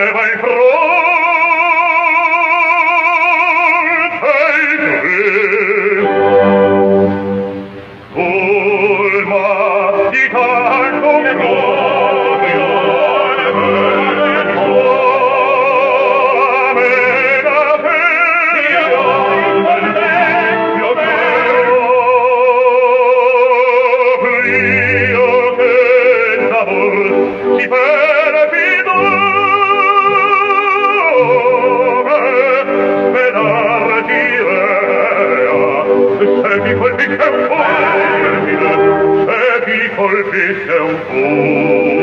levai pro e qui. Colma colpisce un po'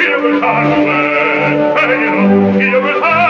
Io mi sa, io mi sa,